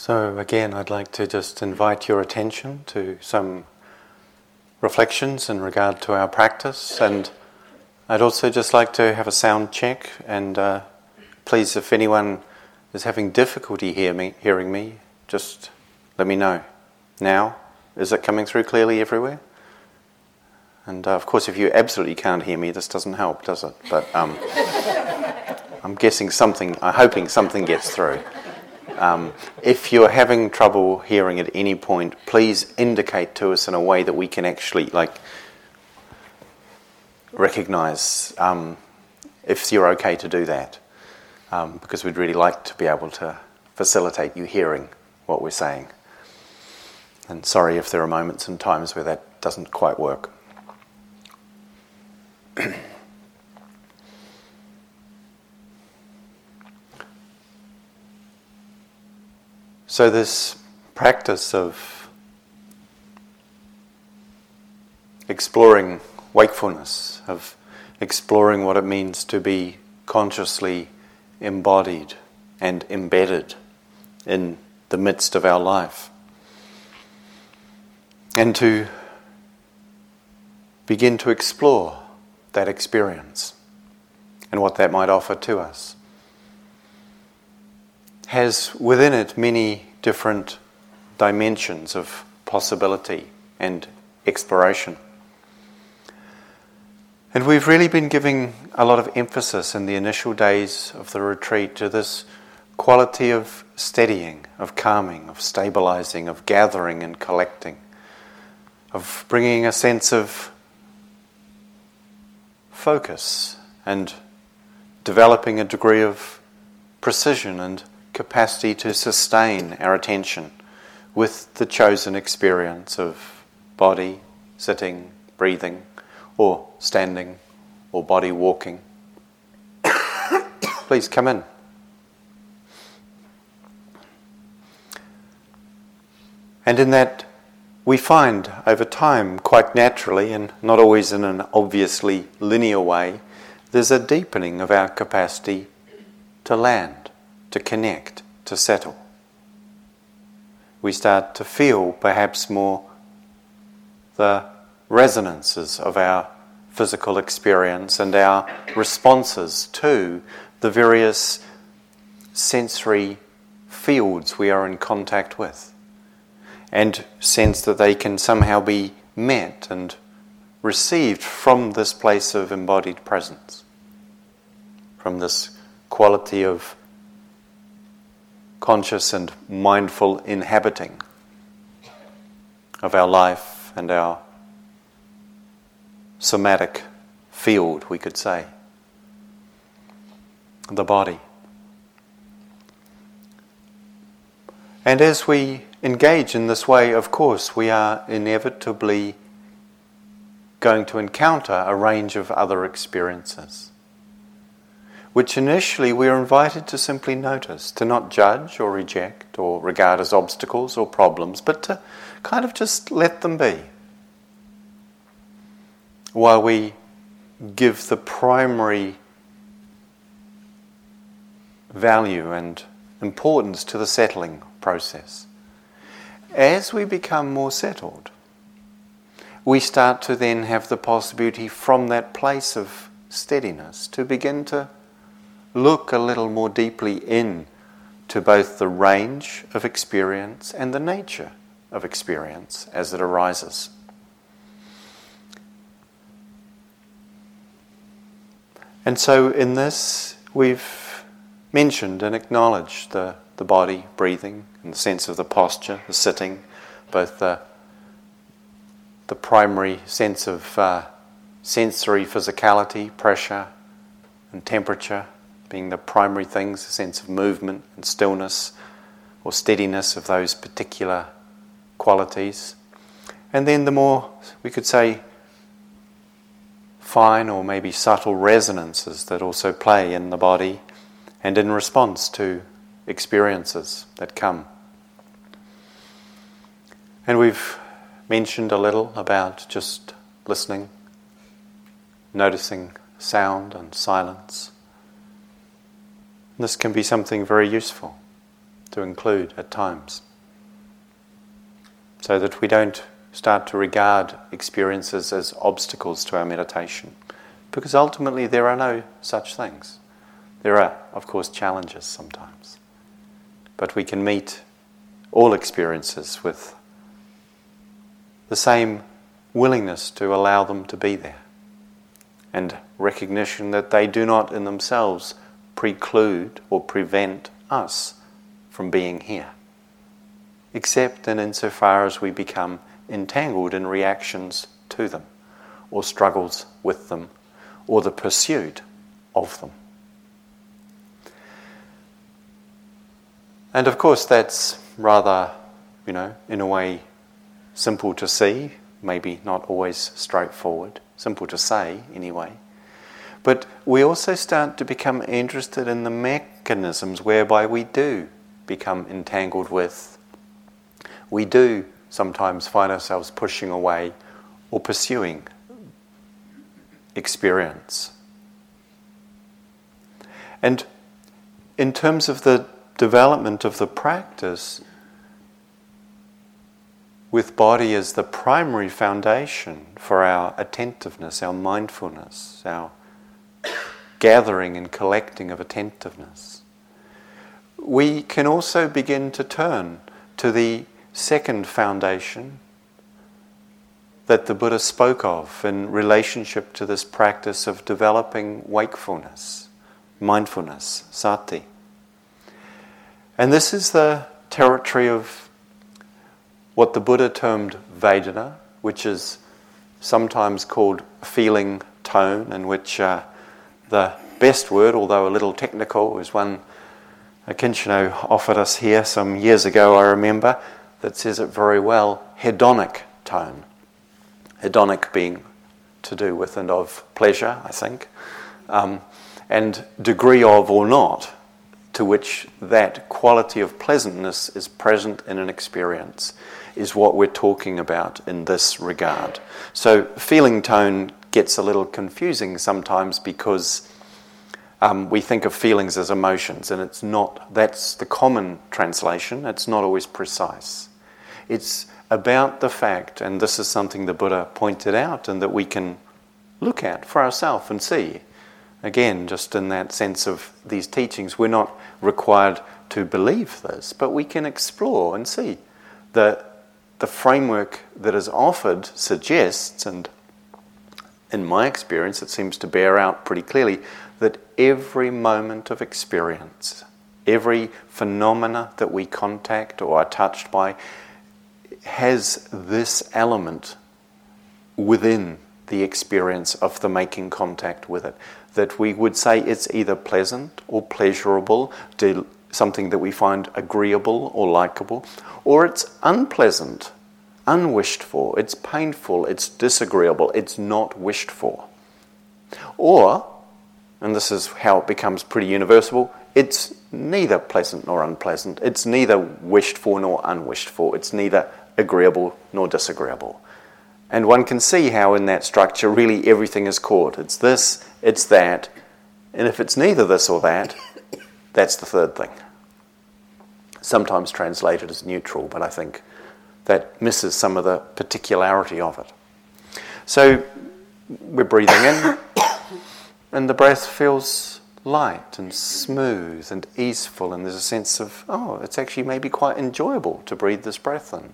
So, again, I'd like to just invite your attention to some reflections in regard to our practice, and I'd also just like to have a sound check. And uh, please, if anyone is having difficulty hear me, hearing me, just let me know. Now, is it coming through clearly everywhere? And uh, of course, if you absolutely can't hear me, this doesn't help, does it? But um, I'm guessing something, I'm hoping something gets through. Um, if you're having trouble hearing at any point, please indicate to us in a way that we can actually like recognize um, if you're okay to do that, um, because we'd really like to be able to facilitate you hearing what we're saying. And sorry if there are moments and times where that doesn't quite work. So, this practice of exploring wakefulness, of exploring what it means to be consciously embodied and embedded in the midst of our life, and to begin to explore that experience and what that might offer to us has within it many different dimensions of possibility and exploration. And we've really been giving a lot of emphasis in the initial days of the retreat to this quality of steadying, of calming, of stabilizing, of gathering and collecting, of bringing a sense of focus and developing a degree of precision and capacity to sustain our attention with the chosen experience of body, sitting, breathing, or standing, or body walking. Please come in. And in that, we find over time, quite naturally, and not always in an obviously linear way, there's a deepening of our capacity to land to connect, to settle. We start to feel perhaps more the resonances of our physical experience and our responses to the various sensory fields we are in contact with, and sense that they can somehow be met and received from this place of embodied presence, from this quality of conscious and mindful inhabiting of our life and our somatic field, we could say, the body. And as we engage in this way, of course, we are inevitably going to encounter a range of other experiences which initially we are invited to simply notice, to not judge or reject or regard as obstacles or problems, but to kind of just let them be. While we give the primary value and importance to the settling process. As we become more settled, we start to then have the possibility from that place of steadiness to begin to look a little more deeply in to both the range of experience and the nature of experience as it arises. And so, in this, we've mentioned and acknowledged the, the body breathing and the sense of the posture, the sitting, both the, the primary sense of uh, sensory physicality, pressure, and temperature being the primary things, a sense of movement and stillness or steadiness of those particular qualities. And then the more, we could say, fine or maybe subtle resonances that also play in the body and in response to experiences that come. And we've mentioned a little about just listening, noticing sound and silence. This can be something very useful. to include at times. So that we don't start to regard experiences as obstacles to our meditation. Because ultimately, there are no such things. There are, of course, challenges sometimes. But we can meet all experiences with the same willingness to allow them to be there and recognition that they do not in themselves preclude or prevent us from being here, except in insofar as we become entangled in reactions to them, or struggles with them, or the pursuit of them. And of course, that's rather, you know, in a way simple to see, maybe not always straightforward, simple to say anyway. But we also start to become interested in the mechanisms whereby we do become entangled with, we do sometimes find ourselves pushing away or pursuing experience. And in terms of the development of the practice, with body as the primary foundation for our attentiveness, our mindfulness, our gathering and collecting of attentiveness, we can also begin to turn to the second foundation that the Buddha spoke of in relationship to this practice of developing wakefulness, mindfulness, sati. And this is the territory of what the Buddha termed Vedana, which is sometimes called feeling tone, and which uh, the best word, although a little technical, is one Akincano offered us here some years ago, I remember that says it very well hedonic tone. Hedonic being to do with and of pleasure, I think, um, and degree of or not to which that quality of pleasantness is present in an experience is what we're talking about in this regard. So, feeling tone gets a little confusing sometimes because um, we think of feelings as emotions, and it's not, that's the common translation, it's not always precise. It's about the fact, and this is something the Buddha pointed out and that we can look at for ourselves and see. Again, just in that sense of these teachings, we're not required to believe this, but we can explore and see that the framework that is offered suggests, and in my experience, it seems to bear out pretty clearly, that every moment of experience, every phenomena that we contact or are touched by, has this element within the experience of the making contact with it. That we would say it's either pleasant or pleasurable, something that we find agreeable or likable, or it's unpleasant, unwished for, it's painful, it's disagreeable, it's not wished for. Or, and this is how it becomes pretty universal, it's neither pleasant nor unpleasant, it's neither wished for nor unwished for, it's neither agreeable nor disagreeable. And one can see how in that structure really everything is caught. It's this, it's that, and if it's neither this or that, that's the third thing. Sometimes translated as neutral, but I think that misses some of the particularity of it. So we're breathing in, and the breath feels light and smooth and easeful, and there's a sense of, oh, it's actually maybe quite enjoyable to breathe this breath in.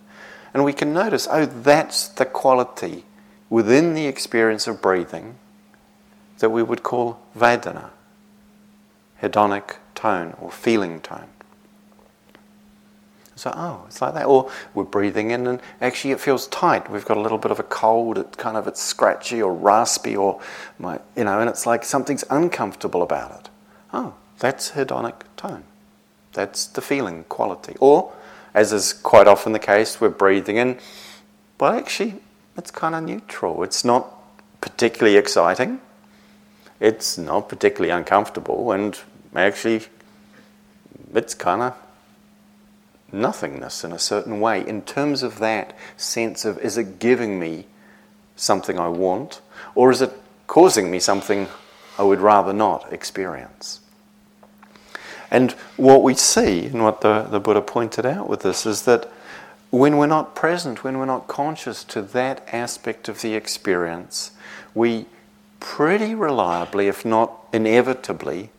And we can notice, oh, that's the quality within the experience of breathing that we would call Vedana, hedonic tone or feeling tone. So, oh, it's like that. Or we're breathing in and actually it feels tight. We've got a little bit of a cold. It kind of it's scratchy or raspy or, my, you know, and it's like something's uncomfortable about it. Oh, that's hedonic tone. That's the feeling quality. Or as is quite often the case, we're breathing in, Well, actually, it's kind of neutral. It's not particularly exciting, it's not particularly uncomfortable, and actually, it's kind of nothingness in a certain way in terms of that sense of is it giving me something I want, or is it causing me something I would rather not experience? And what we see, and what the, the Buddha pointed out with this, is that when we're not present, when we're not conscious to that aspect of the experience, we pretty reliably, if not inevitably,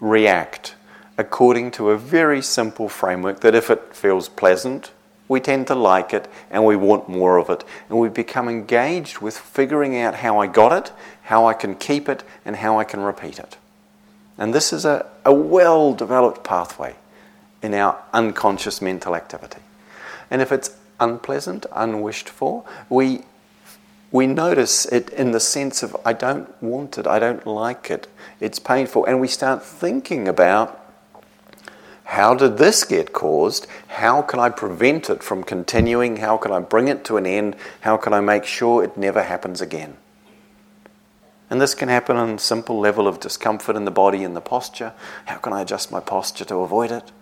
react according to a very simple framework that if it feels pleasant, we tend to like it and we want more of it. And we become engaged with figuring out how I got it, how I can keep it, and how I can repeat it. And this is a, a well developed pathway in our unconscious mental activity. And if it's unpleasant, unwished for, we, we notice it in the sense of, I don't want it, I don't like it, it's painful. And we start thinking about how did this get caused? How can I prevent it from continuing? How can I bring it to an end? How can I make sure it never happens again? And this can happen on a simple level of discomfort in the body and the posture. How can I adjust my posture to avoid it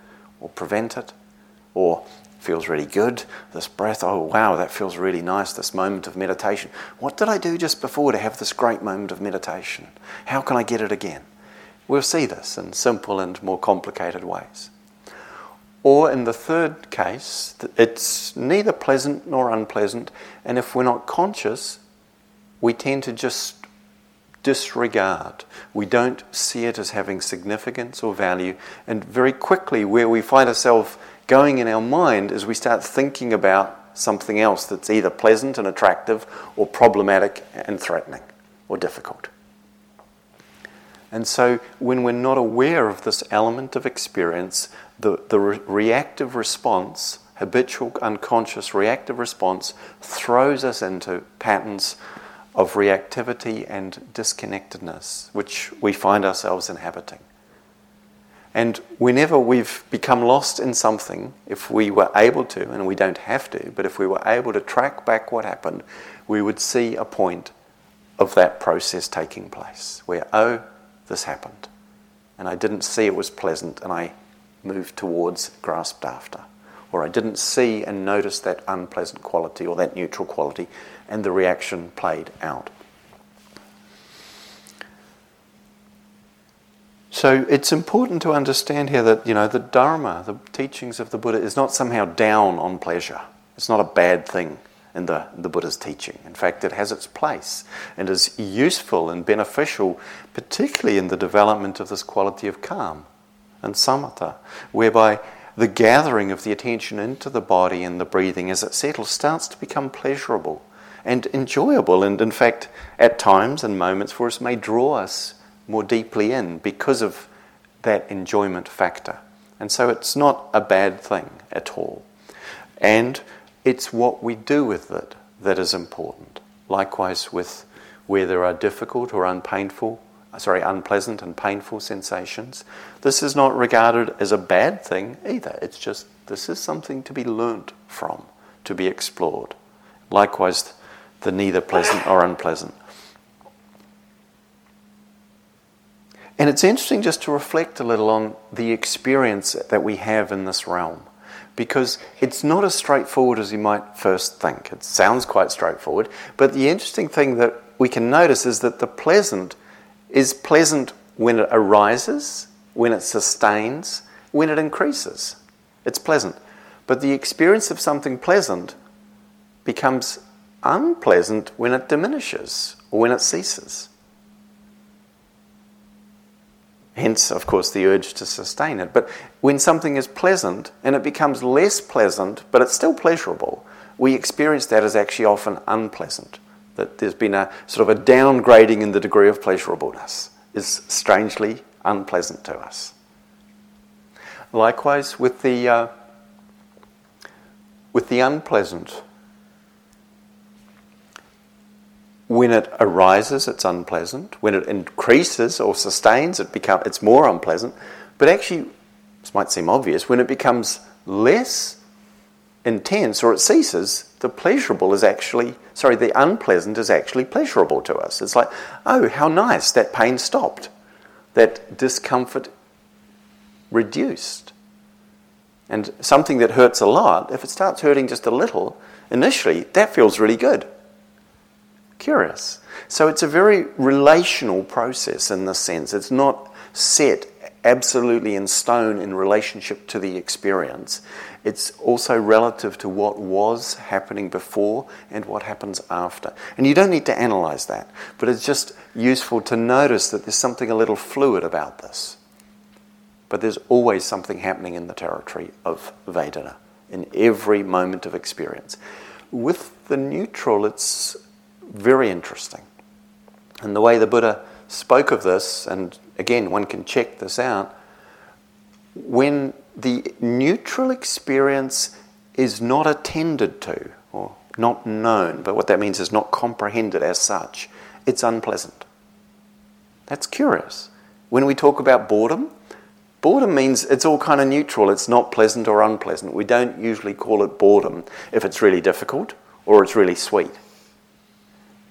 or prevent it? Or feels really good. This breath, oh wow, that feels really nice. This moment of meditation. What did I do just before to have this great moment of meditation? How can I get it again? We'll see this in simple and more complicated ways. Or in the third case, it's neither pleasant nor unpleasant, and if we're not conscious, we tend to just disregard. We don't see it as having significance or value, and very quickly, where we find ourselves going in our mind is we start thinking about something else that's either pleasant and attractive or problematic and threatening or difficult. And so, when we're not aware of this element of experience, the, the re- reactive response, habitual unconscious reactive response, throws us into patterns of reactivity and disconnectedness, which we find ourselves inhabiting. And whenever we've become lost in something, if we were able to, and we don't have to, but if we were able to track back what happened, we would see a point of that process taking place where, oh, this happened. And I didn't see it was pleasant, and I moved towards, grasped after. Or I didn't see and notice that unpleasant quality or that neutral quality, and the reaction played out. So it's important to understand here that you know the Dharma, the teachings of the Buddha, is not somehow down on pleasure. It's not a bad thing in the, the Buddha's teaching. In fact, it has its place and is useful and beneficial, particularly in the development of this quality of calm and samatha, whereby the gathering of the attention into the body and the breathing as it settles starts to become pleasurable and enjoyable, and in fact, at times and moments for us, may draw us more deeply in because of that enjoyment factor. And so it's not a bad thing at all. And it's what we do with it that is important. Likewise, with where there are difficult or unpainful Uh, sorry, unpleasant and painful sensations. This is not regarded as a bad thing either. It's just this is something to be learnt from, to be explored. Likewise, the neither pleasant or unpleasant. And it's interesting just to reflect a little on the experience that we have in this realm because it's not as straightforward as you might first think. It sounds quite straightforward, but the interesting thing that we can notice is that the pleasant is pleasant when it arises, when it sustains, when it increases. It's pleasant. But the experience of something pleasant becomes unpleasant when it diminishes or when it ceases. Hence, of course, the urge to sustain it. But when something is pleasant and it becomes less pleasant, but it's still pleasurable, we experience that as actually often unpleasant that there's been a sort of a downgrading in the degree of pleasurableness is strangely unpleasant to us. Likewise, with the, uh, with the unpleasant, when it arises, it's unpleasant. When it increases or sustains, it become, it's more unpleasant. But actually, this might seem obvious, when it becomes less intense or it ceases, the pleasurable is actually, sorry, the unpleasant is actually pleasurable to us. It's like, oh, how nice, that pain stopped, that discomfort reduced. And something that hurts a lot, if it starts hurting just a little, initially, that feels really good. Curious. So it's a very relational process in this sense. It's not set absolutely in stone in relationship to the experience. It's also relative to what was happening before and what happens after. And you don't need to analyze that, but it's just useful to notice that there's something a little fluid about this. But there's always something happening in the territory of Vedana in every moment of experience. With the neutral, it's very interesting. And the way the Buddha spoke of this, and again, one can check this out, when the neutral experience is not attended to, or not known, but what that means is not comprehended as such, it's unpleasant. That's curious. When we talk about boredom, boredom means it's all kind of neutral. It's not pleasant or unpleasant. We don't usually call it boredom if it's really difficult or it's really sweet.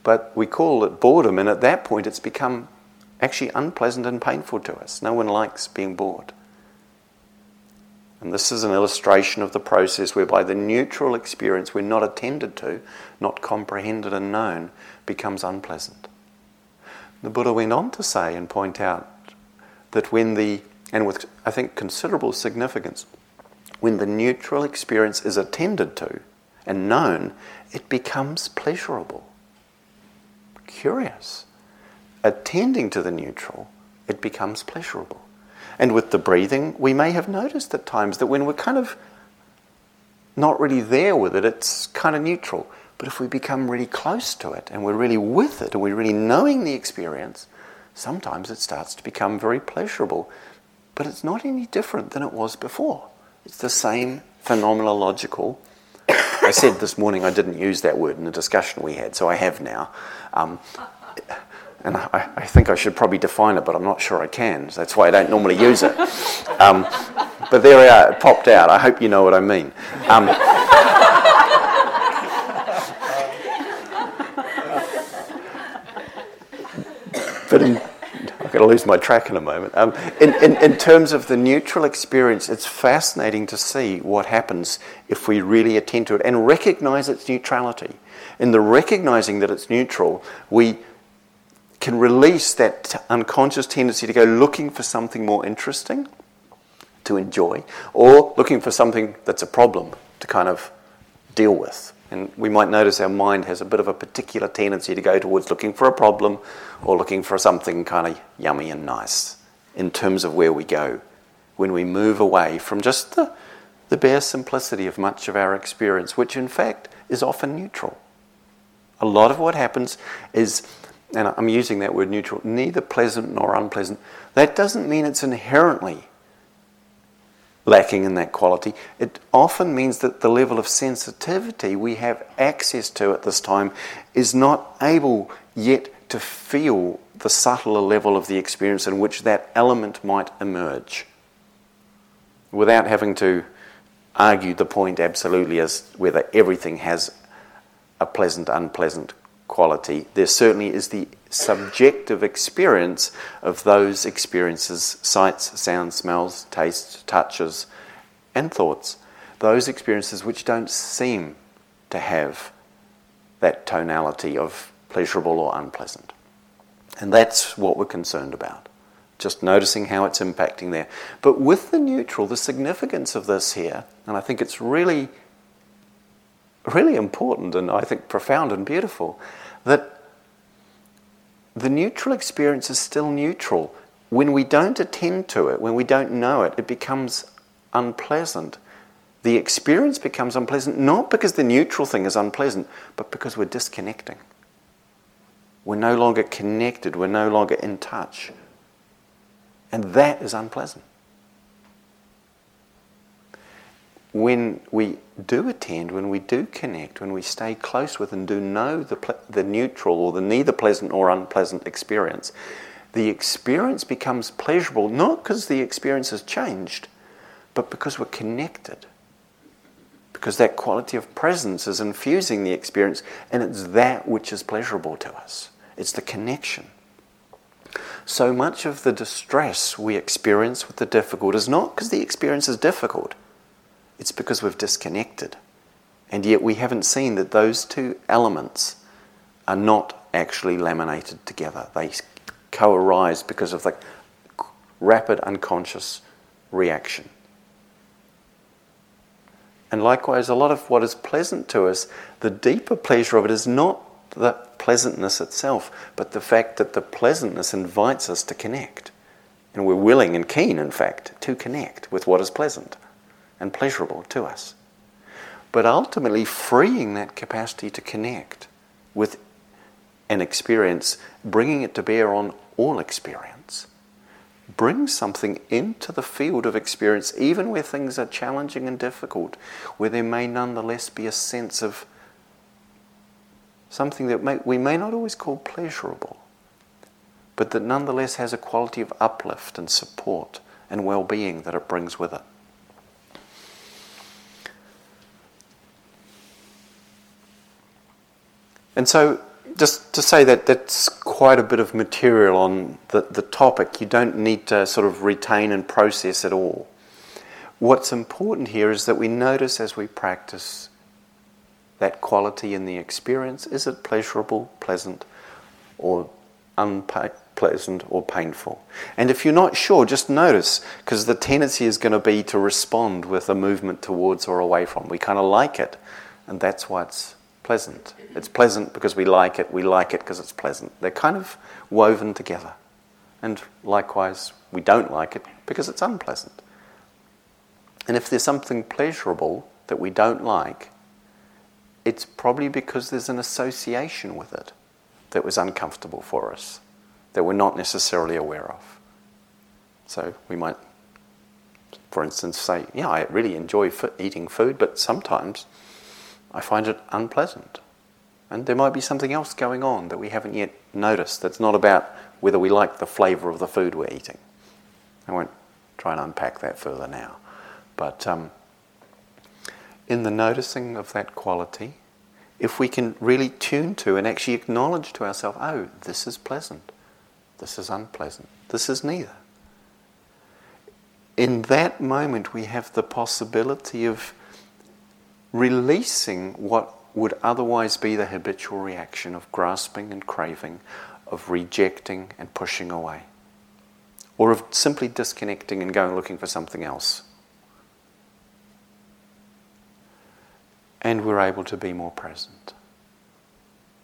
But we call it boredom, and at that point it's become actually unpleasant and painful to us. No one likes being bored. And this is an illustration of the process whereby the neutral experience, when not attended to, not comprehended and known, becomes unpleasant. The Buddha went on to say and point out that when the, and with I think considerable significance, when the neutral experience is attended to and known, it becomes pleasurable curious. Attending to the neutral, it becomes pleasurable. And with the breathing, we may have noticed at times that when we're kind of not really there with it, it's kind of neutral. But if we become really close to it and we're really with it and we're really knowing the experience, sometimes it starts to become very pleasurable. But it's not any different than it was before. It's the same phenomenological I said this morning I didn't use that word in the discussion we had, so I have now. Um, and I, I, think I should probably define it, but I'm not sure I can. So that's why I don't normally use it. Um, but there we are, it popped out. I hope you know what I mean. Um, but in, going to lose my track in a moment. Um, in, in, in terms of the neutral experience, it's fascinating to see what happens if we really attend to it and recognize its neutrality. In the recognizing that it's neutral, we can release that unconscious tendency to go looking for something more interesting to enjoy or looking for something that's a problem to kind of deal with. And we might notice our mind has a bit of a particular tendency to go towards looking for a problem or looking for something kind of yummy and nice in terms of where we go when we move away from just the, the bare simplicity of much of our experience, which in fact is often neutral. A lot of what happens is, and I'm using that word neutral, neither pleasant nor unpleasant. That doesn't mean it's inherently lacking in that quality, it often means that the level of sensitivity we have access to at this time is not able yet to feel the subtler level of the experience in which that element might emerge without having to argue the point absolutely as whether everything has a pleasant, unpleasant quality. There certainly is the subjective experience of those experiences sights, sounds, smells, tastes, touches, and thoughts. Those experiences which don't seem to have that tonality of pleasurable or unpleasant. And that's what we're concerned about. Just noticing how it's impacting there. But with the neutral, the significance of this here, and I think it's really, really important and I think profound and beautiful, that the neutral experience is still neutral. When we don't attend to it, when we don't know it, it becomes unpleasant. The experience becomes unpleasant not because the neutral thing is unpleasant, but because we're disconnecting. We're no longer connected, we're no longer in touch. And that is unpleasant. When we do attend, when we do connect, when we stay close with and do know the, the neutral or the neither pleasant or unpleasant experience, the experience becomes pleasurable not because the experience has changed, but because we're connected. Because that quality of presence is infusing the experience, and it's that which is pleasurable to us. It's the connection. So much of the distress we experience with the difficult is not because the experience is difficult it's because we've disconnected. And yet we haven't seen that those two elements are not actually laminated together. They co arise because of the rapid unconscious reaction. And likewise, a lot of what is pleasant to us, the deeper pleasure of it is not the pleasantness itself, but the fact that the pleasantness invites us to connect. And we're willing and keen, in fact, to connect with what is pleasant and pleasurable to us. But ultimately, freeing that capacity to connect with an experience, bringing it to bear on all experience, brings something into the field of experience, even where things are challenging and difficult, where there may nonetheless be a sense of something that may, we may not always call pleasurable, but that nonetheless has a quality of uplift and support and well being that it brings with it. And so, just to say that that's quite a bit of material on the, the topic. You don't need to sort of retain and process it all. What's important here is that we notice as we practice that quality in the experience is it pleasurable, pleasant, or unpleasant or painful? And if you're not sure, just notice because the tendency is going to be to respond with a movement towards or away from. We kind of like it, and that's why it's pleasant. It's pleasant because we like it, we like it because it's pleasant. They're kind of woven together. And likewise, we don't like it because it's unpleasant. And if there's something pleasurable that we don't like, it's probably because there's an association with it that was uncomfortable for us, that we're not necessarily aware of. So we might, for instance, say, Yeah, I really enjoy eating food, but sometimes I find it unpleasant. And there might be something else going on that we haven't yet noticed that's not about whether we like the flavour of the food we're eating. I won't try and unpack that further now. But um, in the noticing of that quality, if we can really tune to and actually acknowledge to ourselves, oh, this is pleasant, this is unpleasant, this is neither. In that moment, we have the possibility of releasing what would otherwise be the habitual reaction of grasping and craving, of rejecting and pushing away, or of simply disconnecting and going looking for something else. And we're able to be more present.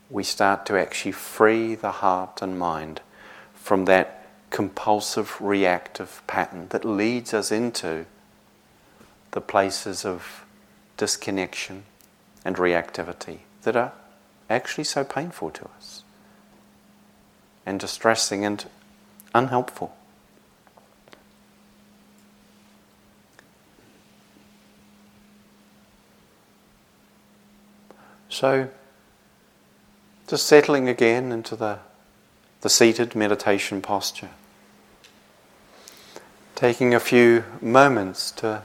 We start to actually free the heart and mind from that compulsive reactive pattern that leads us into the places of disconnection, and reactivity that are actually so painful to us and distressing and unhelpful. So, just settling again into the, the seated meditation posture. Taking a few moments to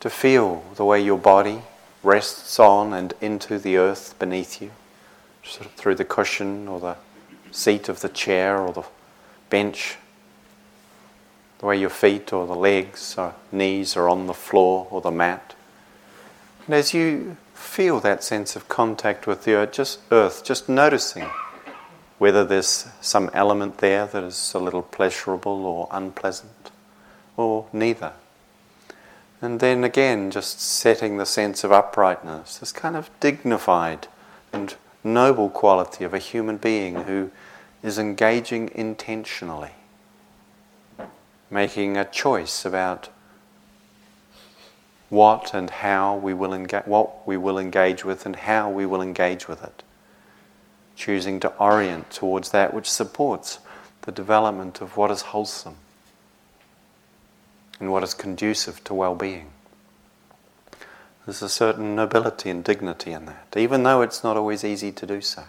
to feel the way your body rests on and into the earth beneath you, sort of through the cushion or the seat of the chair or the bench, the way your feet or the legs or knees are on the floor or the mat. And as you feel that sense of contact with the earth, just earth, just noticing whether there's some element there that is a little pleasurable or unpleasant, or neither. And then again, just setting the sense of uprightness, this kind of dignified and noble quality of a human being who is engaging intentionally, making a choice about what and how we will engage, what we will engage with and how we will engage with it. Choosing to orient towards that which supports the development of what is wholesome and what is conducive to well being. There's a certain nobility and dignity in that, even though it's not always easy to do so.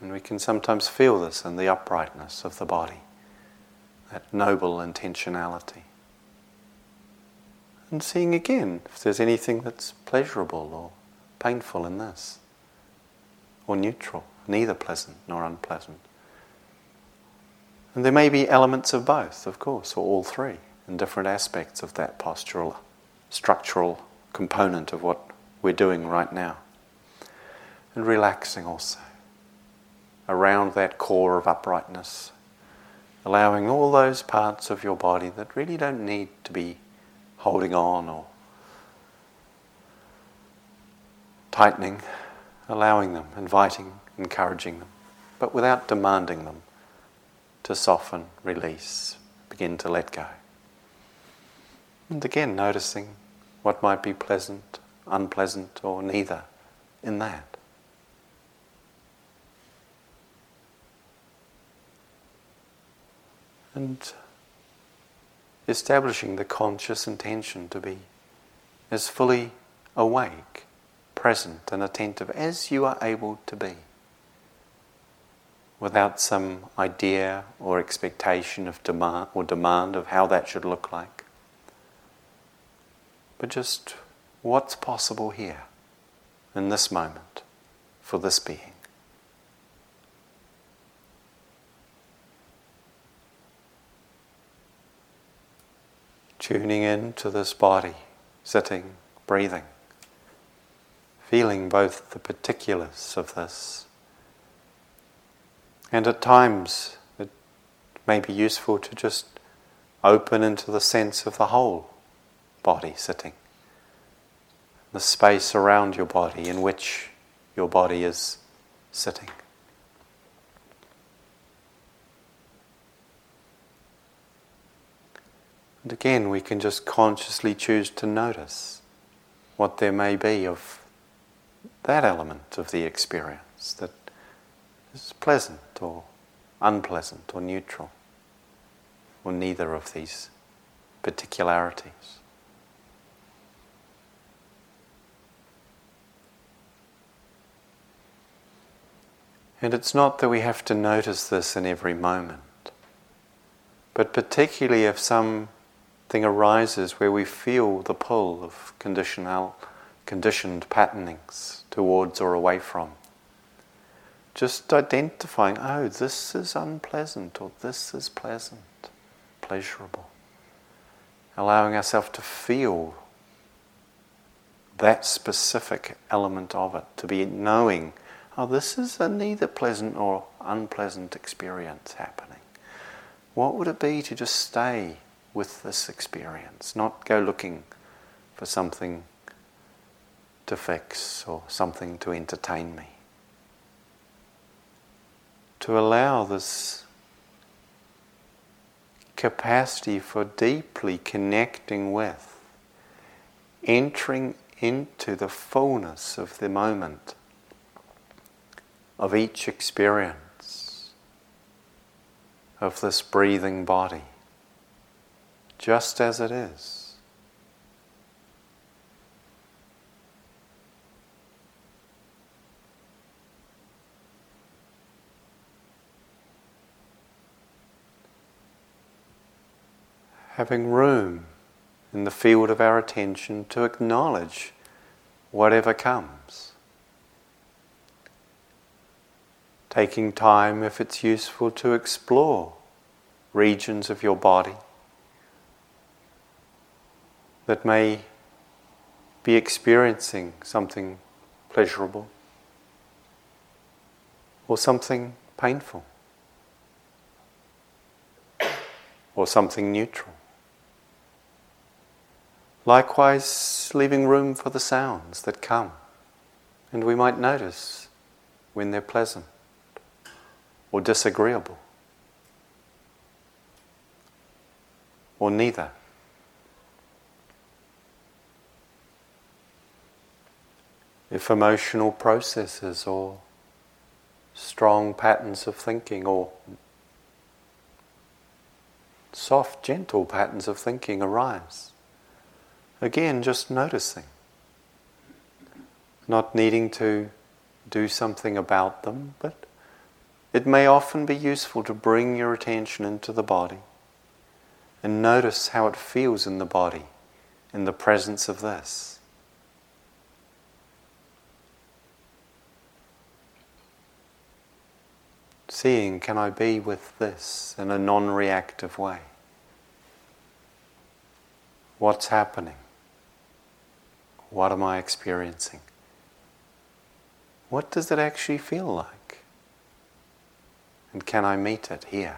And we can sometimes feel this in the uprightness of the body, that noble intentionality. And seeing again if there's anything that's pleasurable or painful in this, or neutral, neither pleasant nor unpleasant. And there may be elements of both, of course, or all three, in different aspects of that postural, structural component of what we're doing right now. And relaxing also around that core of uprightness, allowing all those parts of your body that really don't need to be holding on or tightening, allowing them, inviting, encouraging them, but without demanding them to soften, release, begin to let go. And again, noticing what might be pleasant, unpleasant, or neither in that. And establishing the conscious intention to be as fully awake, present, and attentive as you are able to be, without some idea or expectation of demand or demand of how that should look like, but just what's possible here in this moment for this being. Tuning in to this body, sitting, breathing, feeling both the particulars of this. And at times it may be useful to just open into the sense of the whole body sitting, the space around your body in which your body is sitting. And again, we can just consciously choose to notice what there may be of that element of the experience that is pleasant or unpleasant or neutral, or neither of these particularities. And it's not that we have to notice this in every moment, but particularly if some thing arises where we feel the pull of conditional, conditioned patternings towards or away from. Just identifying, oh, this is unpleasant or this is pleasant, pleasurable. Allowing ourselves to feel that specific element of it, to be knowing, oh, this is a neither pleasant or unpleasant experience happening. What would it be to just stay with this experience, not go looking for something to fix or something to entertain me. To allow this capacity for deeply connecting with, entering into the fullness of the moment, of each experience, of this breathing body just as it is. Having room in the field of our attention to acknowledge whatever comes. Taking time, if it's useful, to explore regions of your body that may be experiencing something pleasurable or something painful or something neutral. Likewise, leaving room for the sounds that come, and we might notice when they're pleasant or disagreeable or neither. if emotional processes or strong patterns of thinking or soft, gentle patterns of thinking arise. Again, just noticing, not needing to do something about them, but it may often be useful to bring your attention into the body and notice how it feels in the body in the presence of this. Seeing, can I be with this in a non reactive way? What's happening? What am I experiencing? What does it actually feel like? And can I meet it here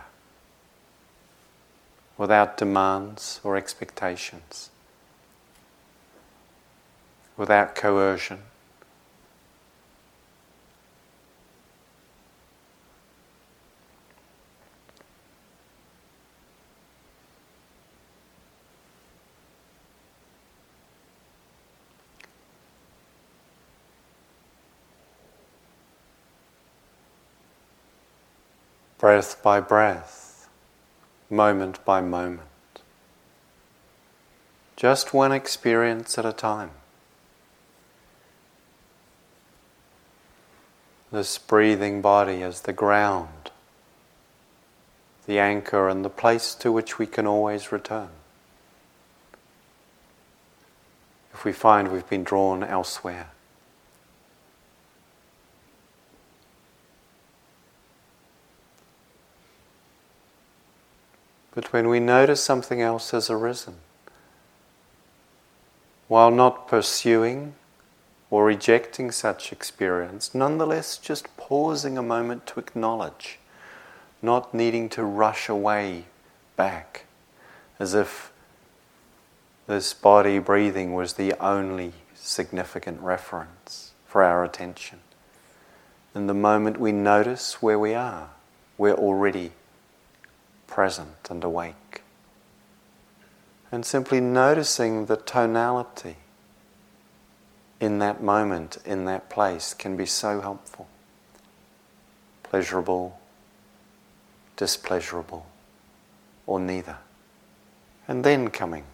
without demands or expectations, without coercion. Breath by breath, moment by moment. Just one experience at a time. This breathing body as the ground, the anchor, and the place to which we can always return. If we find we've been drawn elsewhere. But when we notice something else has arisen, while not pursuing or rejecting such experience, nonetheless just pausing a moment to acknowledge, not needing to rush away back as if this body breathing was the only significant reference for our attention. In the moment we notice where we are, we're already present and awake. And simply noticing the tonality in that moment, in that place, can be so helpful. Pleasurable, displeasurable, or neither. And then coming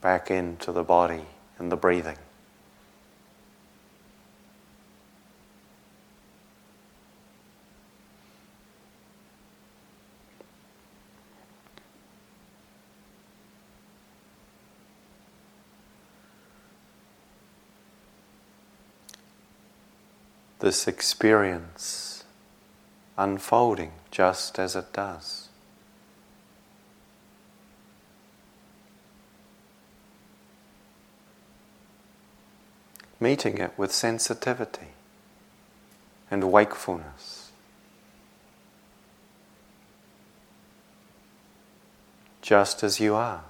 back into the body and the breathing. This experience unfolding just as it does. Meeting it with sensitivity and wakefulness. Just as you are.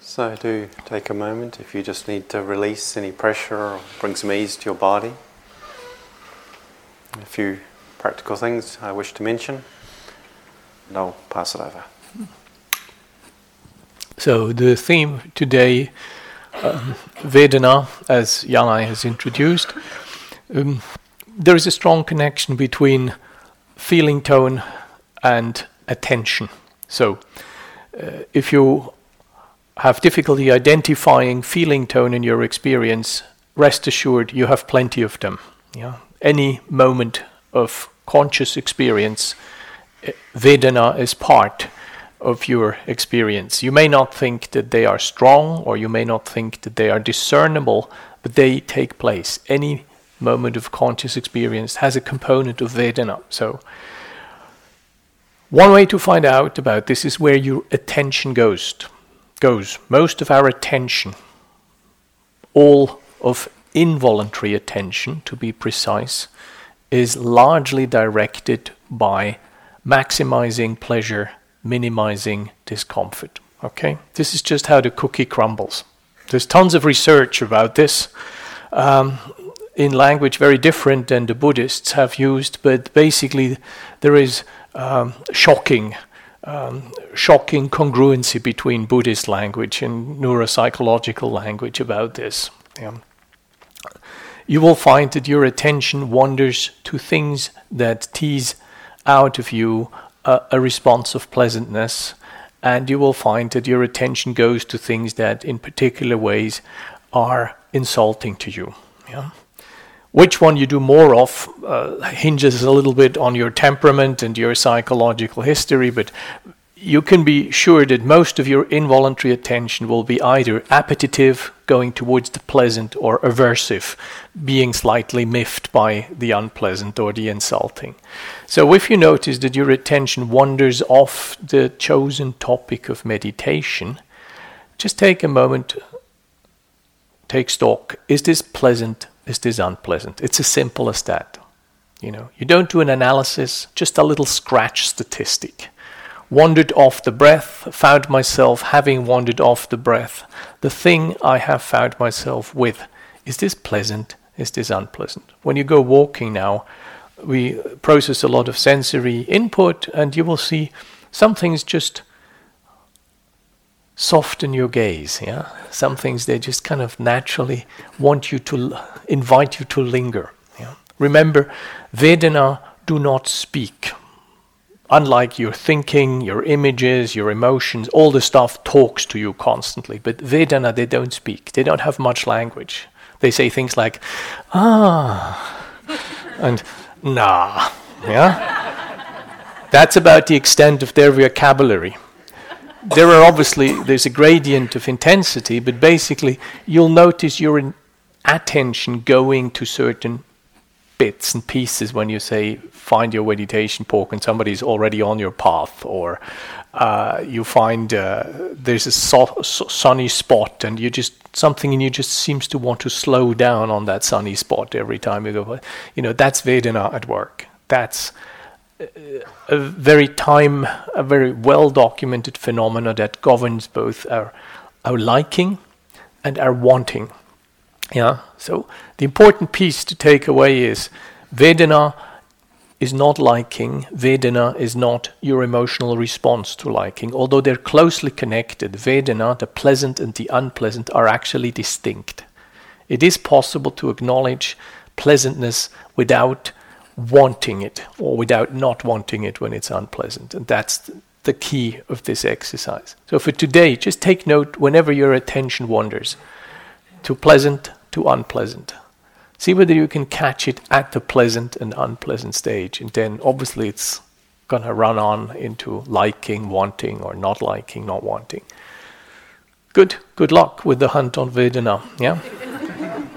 So do take a moment if you just need to release any pressure or bring some ease to your body. A few practical things I wish to mention, and I'll pass it over. So the theme today, um, Vedana, as Yanai has introduced, um, there is a strong connection between feeling tone and attention. So uh, if you have difficulty identifying feeling tone in your experience, rest assured you have plenty of them. Yeah? Any moment of conscious experience, eh, Vedana is part of your experience. You may not think that they are strong or you may not think that they are discernible, but they take place. Any moment of conscious experience has a component of Vedana. So, one way to find out about this is where your attention goes goes most of our attention, all of involuntary attention to be precise, is largely directed by maximizing pleasure, minimizing discomfort. Okay? This is just how the cookie crumbles. There's tons of research about this um, in language very different than the Buddhists have used, but basically there is um, shocking um, shocking congruency between Buddhist language and neuropsychological language about this. Yeah. You will find that your attention wanders to things that tease out of you a, a response of pleasantness, and you will find that your attention goes to things that, in particular ways, are insulting to you. Yeah. Which one you do more of uh, hinges a little bit on your temperament and your psychological history, but you can be sure that most of your involuntary attention will be either appetitive, going towards the pleasant, or aversive, being slightly miffed by the unpleasant or the insulting. So, if you notice that your attention wanders off the chosen topic of meditation, just take a moment, take stock. Is this pleasant? Is this unpleasant? It's as simple as that. You know, you don't do an analysis, just a little scratch statistic. Wandered off the breath, found myself having wandered off the breath. The thing I have found myself with, is this pleasant? Is this unpleasant? When you go walking now, we process a lot of sensory input, and you will see some things just soften your gaze. Yeah, some things they just kind of naturally want you to invite you to linger. Yeah? Remember, Vedana do not speak. Unlike your thinking, your images, your emotions, all the stuff talks to you constantly. But Vedana, they don't speak. They don't have much language. They say things like, ah, and nah. Yeah? That's about the extent of their vocabulary there are obviously there's a gradient of intensity, but basically you'll notice your attention going to certain bits and pieces when you say find your meditation pork and somebody's already on your path or uh, you find uh, there's a so- so sunny spot and you just something in you just seems to want to slow down on that sunny spot every time you go you know that's vedana at work. That's a very time, a very well documented phenomena that governs both our, our liking and our wanting. Yeah. So the important piece to take away is Vedana is not liking. Vedana is not your emotional response to liking. Although they're closely connected, Vedana, the pleasant and the unpleasant, are actually distinct. It is possible to acknowledge pleasantness without wanting it or without not wanting it when it's unpleasant. And that's the key of this exercise. So for today, just take note whenever your attention wanders to pleasant to unpleasant. See whether you can catch it at the pleasant and unpleasant stage. And then obviously it's going to run on into liking, wanting, or not liking, not wanting. Good. Good luck with the hunt on Vedana. Yeah?